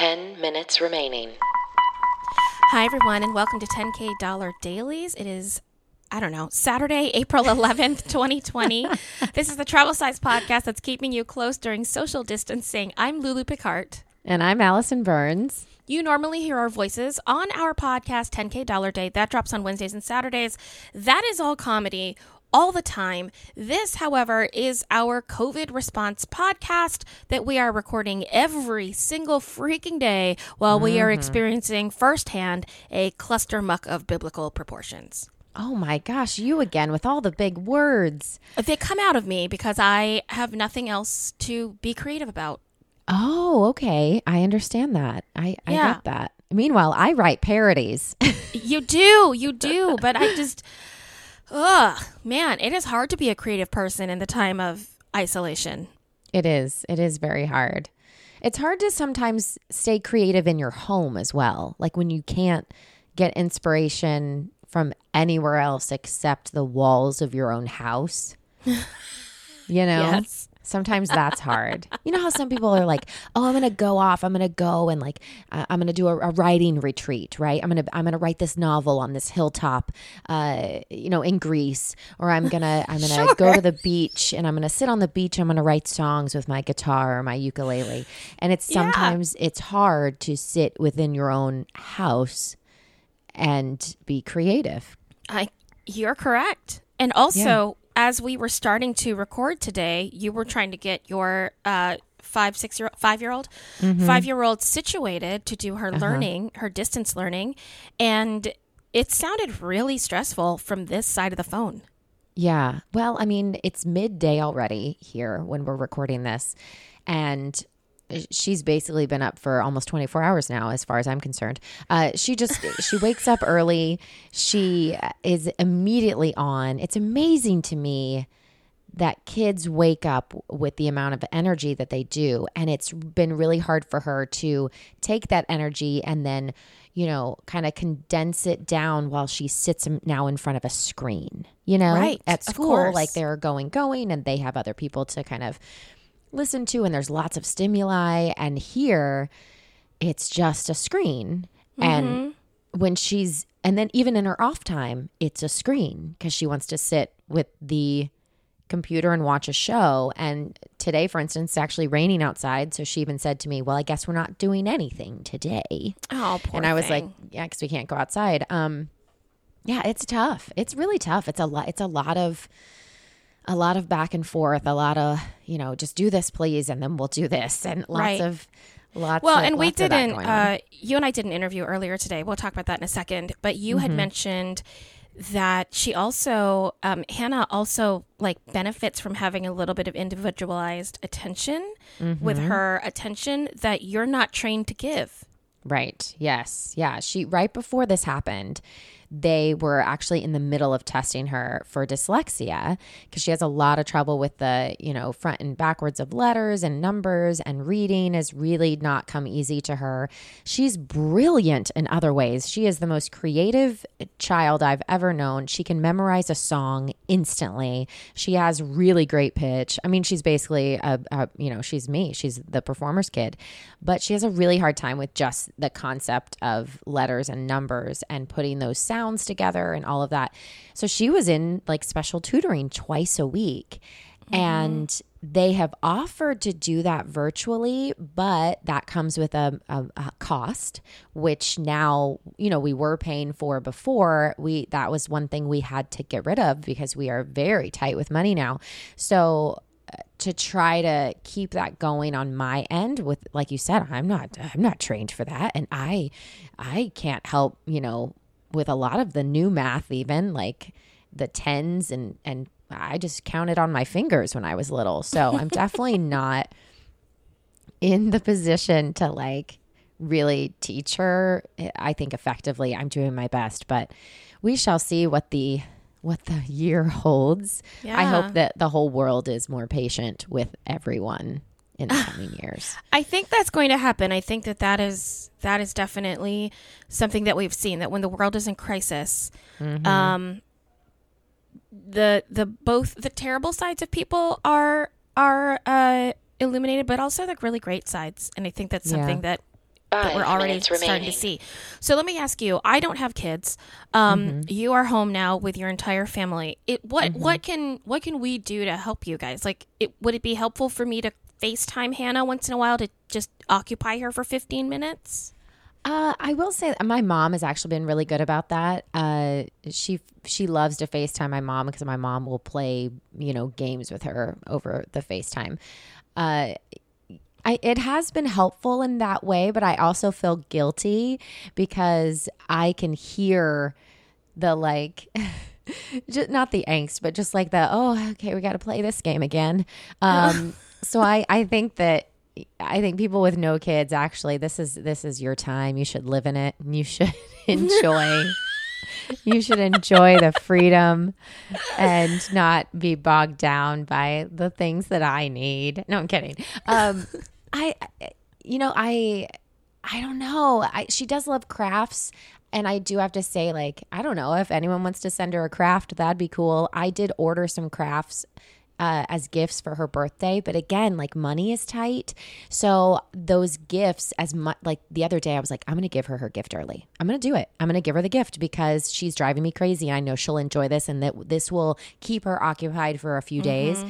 10 minutes remaining. Hi, everyone, and welcome to 10K Dollar Dailies. It is, I don't know, Saturday, April 11th, 2020. this is the Travel Size podcast that's keeping you close during social distancing. I'm Lulu Picard. And I'm Allison Burns. You normally hear our voices on our podcast, 10K Dollar Day. That drops on Wednesdays and Saturdays. That is all comedy all the time. This, however, is our COVID response podcast that we are recording every single freaking day while mm-hmm. we are mm-hmm. experiencing firsthand a cluster muck of biblical proportions. Oh my gosh, you again with all the big words. They come out of me because I have nothing else to be creative about. Oh, okay. I understand that. I, I yeah. get that. Meanwhile, I write parodies. you do, you do. But I just, ugh, man, it is hard to be a creative person in the time of isolation. It is. It is very hard. It's hard to sometimes stay creative in your home as well. Like when you can't get inspiration from anywhere else except the walls of your own house. You know? Yes. Sometimes that's hard. you know how some people are like, "Oh, I'm going to go off. I'm going to go and like uh, I'm going to do a, a, writing retreat, right? I'm going to I'm going to write this novel on this hilltop uh, you know, in Greece, or I'm going to I'm going to sure. go to the beach and I'm going to sit on the beach. I'm going to write songs with my guitar or my ukulele." And it's sometimes yeah. it's hard to sit within your own house and be creative. I you're correct. And also, as we were starting to record today, you were trying to get your uh, five, six year, five year old, mm-hmm. five year old situated to do her uh-huh. learning, her distance learning, and it sounded really stressful from this side of the phone. Yeah. Well, I mean, it's midday already here when we're recording this, and she's basically been up for almost 24 hours now as far as i'm concerned. Uh, she just she wakes up early. She is immediately on. It's amazing to me that kids wake up with the amount of energy that they do and it's been really hard for her to take that energy and then you know kind of condense it down while she sits now in front of a screen you know right at school like they're going going and they have other people to kind of listen to and there's lots of stimuli and here it's just a screen mm-hmm. and when she's and then even in her off time it's a screen because she wants to sit with the computer and watch a show and today for instance it's actually raining outside so she even said to me well i guess we're not doing anything today oh poor. and i was thing. like yeah because we can't go outside um yeah it's tough it's really tough it's a lot it's a lot of a lot of back and forth, a lot of, you know, just do this, please, and then we'll do this, and lots right. of. Lots of. well, of, and we didn't. Uh, you and I did an interview earlier today. We'll talk about that in a second. But you mm-hmm. had mentioned that she also um, Hannah also like benefits from having a little bit of individualized attention mm-hmm. with her attention that you're not trained to give. Right. Yes. Yeah. She right before this happened, they were actually in the middle of testing her for dyslexia because she has a lot of trouble with the, you know, front and backwards of letters and numbers and reading has really not come easy to her. She's brilliant in other ways. She is the most creative child I've ever known. She can memorize a song instantly. She has really great pitch. I mean, she's basically a, a you know, she's me. She's the performer's kid. But she has a really hard time with just the concept of letters and numbers and putting those sounds sounds together and all of that. So she was in like special tutoring twice a week. Mm-hmm. And they have offered to do that virtually, but that comes with a, a, a, cost, which now, you know, we were paying for before. We that was one thing we had to get rid of because we are very tight with money now. So uh, to try to keep that going on my end with like you said i'm not i'm not trained for that and i i can't help you know with a lot of the new math, even like the tens and and I just counted on my fingers when I was little. So I'm definitely not in the position to like really teach her. I think effectively I'm doing my best, but we shall see what the what the year holds. Yeah. I hope that the whole world is more patient with everyone in the coming years. I think that's going to happen. I think that that is that is definitely something that we've seen that when the world is in crisis, mm-hmm. um, the the both the terrible sides of people are are uh, illuminated, but also the really great sides. And I think that's something yeah. that that we're already minutes starting to see. So let me ask you. I don't have kids. Um, Mm-hmm. You are home now with your entire family. It what what can what can we do to help you guys? Like, it would it be helpful for me to FaceTime Hannah once in a while to just occupy her for fifteen minutes? Uh, I will say that my mom has actually been really good about that. Uh, she she loves to FaceTime my mom because my mom will play you know games with her over the FaceTime. Uh, I, it has been helpful in that way, but I also feel guilty because I can hear the like, just not the angst, but just like the oh, okay, we got to play this game again. Um, so I I think that I think people with no kids actually this is this is your time. You should live in it. And you should enjoy. you should enjoy the freedom and not be bogged down by the things that I need. No, I'm kidding. Um, I, you know, I, I don't know. I, she does love crafts. And I do have to say, like, I don't know if anyone wants to send her a craft, that'd be cool. I did order some crafts uh, as gifts for her birthday. But again, like money is tight. So those gifts, as much like the other day, I was like, I'm going to give her her gift early. I'm going to do it. I'm going to give her the gift because she's driving me crazy. I know she'll enjoy this and that this will keep her occupied for a few days.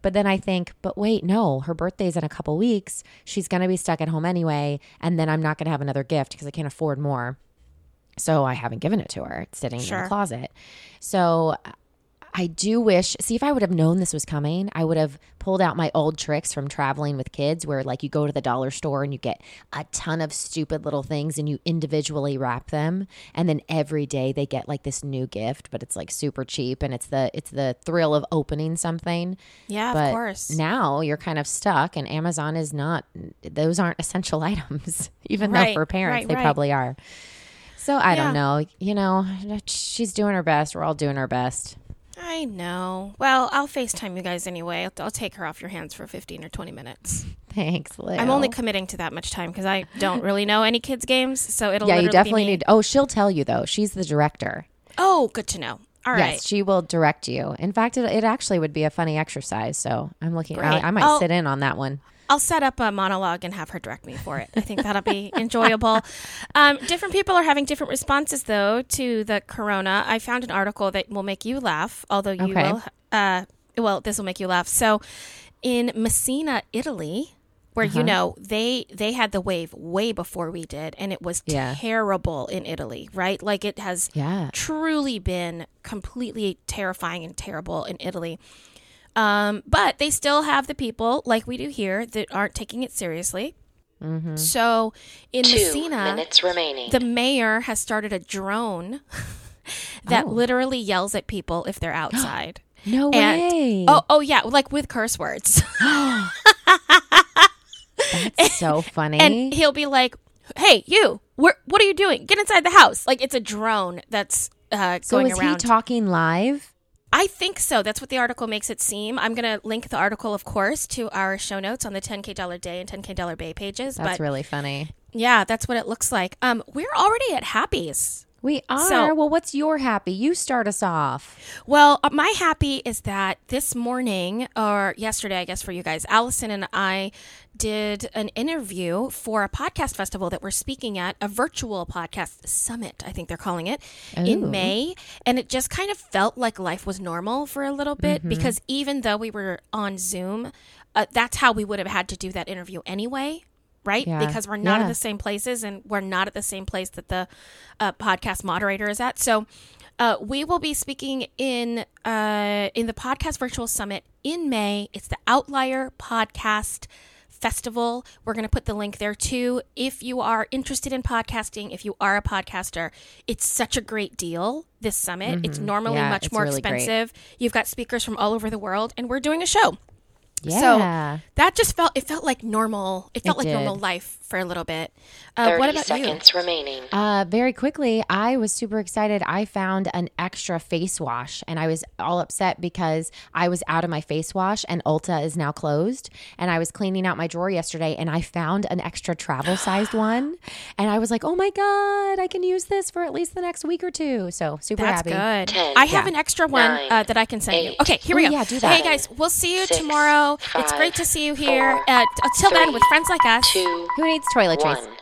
But then I think, but wait, no, her birthday's in a couple weeks. She's going to be stuck at home anyway. And then I'm not going to have another gift because I can't afford more. So I haven't given it to her. It's sitting in the closet. So I do wish, see, if I would have known this was coming, I would have pulled out my old tricks from traveling with kids where, like, you go to the dollar store and you get a ton of stupid little things and you individually wrap them. And then every day they get like this new gift, but it's like super cheap and it's the, it's the thrill of opening something. Yeah, But of course. now you're kind of stuck, and Amazon is not; those aren't essential items, even Right, though for parents right, they right. probably are. So I Yeah. don't know. You know, she's doing her best. We're all doing our best. I know. Well, I'll FaceTime you guys anyway. I'll, I'll take her off your hands for 15 or 20 minutes. Thanks, Lil. I'm only committing to that much time because I don't really know any kids' games. So it'll yeah. You definitely need. Oh, she'll tell you though. She's the director. Oh, good to know. All right. Yes, she will direct you. In fact, it, it actually would be a funny exercise. So I'm looking. I, I might Oh. sit in on that one. I'll set up a monologue and have her direct me for it. I think that'll be enjoyable. Um, different people are having different responses, though, to the corona. I found an article that will make you laugh, although you Okay. will. Uh, well, this will make you laugh. So, in Messina, Italy, where Uh-huh. you know they they had the wave way before we did, and it was Yeah. terrible in Italy, right? Like it has Yeah. truly been completely terrifying and terrible in Italy. Um, but they still have the people, like we do here, that aren't taking it seriously. Mm-hmm. So in Two Messina, minutes remaining. the mayor has started a drone that Oh. literally yells at people if they're outside. No and way. oh, oh yeah, like with curse words. That's so funny. and he'll be like, "Hey, you, what are you doing? Get inside the house!" Like it's a drone that's uh, so going is around. he talking live? I think so. That's what the article makes it seem. I'm going to link the article, of course, to our show notes on the 10K Dollar Day and 10K Dollar Bay pages. That's but really funny. yeah, that's what it looks like. Um, we're already at Happy's. We are. So- well, what's your happy? You start us off. Well, uh, my happy is that this morning, or yesterday, I guess for you guys, Allison and I did an interview for a podcast festival that we're speaking at, a virtual podcast summit, I think they're calling it, Ooh. in May. And it just kind of felt like life was normal for a little bit Mm-hmm. because even though we were on Zoom, uh, that's how we would have had to do that interview anyway. Right, Yeah. because we're not Yeah. at the same places, and we're not at the same place that the uh, podcast moderator is at. So, uh, we will be speaking in uh, in the podcast virtual summit in May. It's the Outlier Podcast Festival. We're going to put the link there too. If you are interested in podcasting, if you are a podcaster, it's such a great deal. This summit. It's normally Mm-hmm. Yeah, much it's more really great. expensive. You've got speakers from all over the world, and we're doing a show. Yeah. So that just felt it felt like normal. It felt It like normal life for a little bit. Uh, 30 what about you? seconds remaining. Uh, very quickly, I was super excited. I found an extra face wash and I was all upset because I was out of my face wash and Ulta is now closed. And I was cleaning out my drawer yesterday and I found an extra travel sized one. And I was like, oh my God, I can use this for at least the next week or two. So super That's happy. good. Ten, I have Yeah. an extra one nine, uh, that I can send you. Okay, here we go. yeah, do that. Hey guys, we'll see you Six, tomorrow. it's great to see you here. four, uh, until then, with friends like us. Two, Who needs toiletries? one.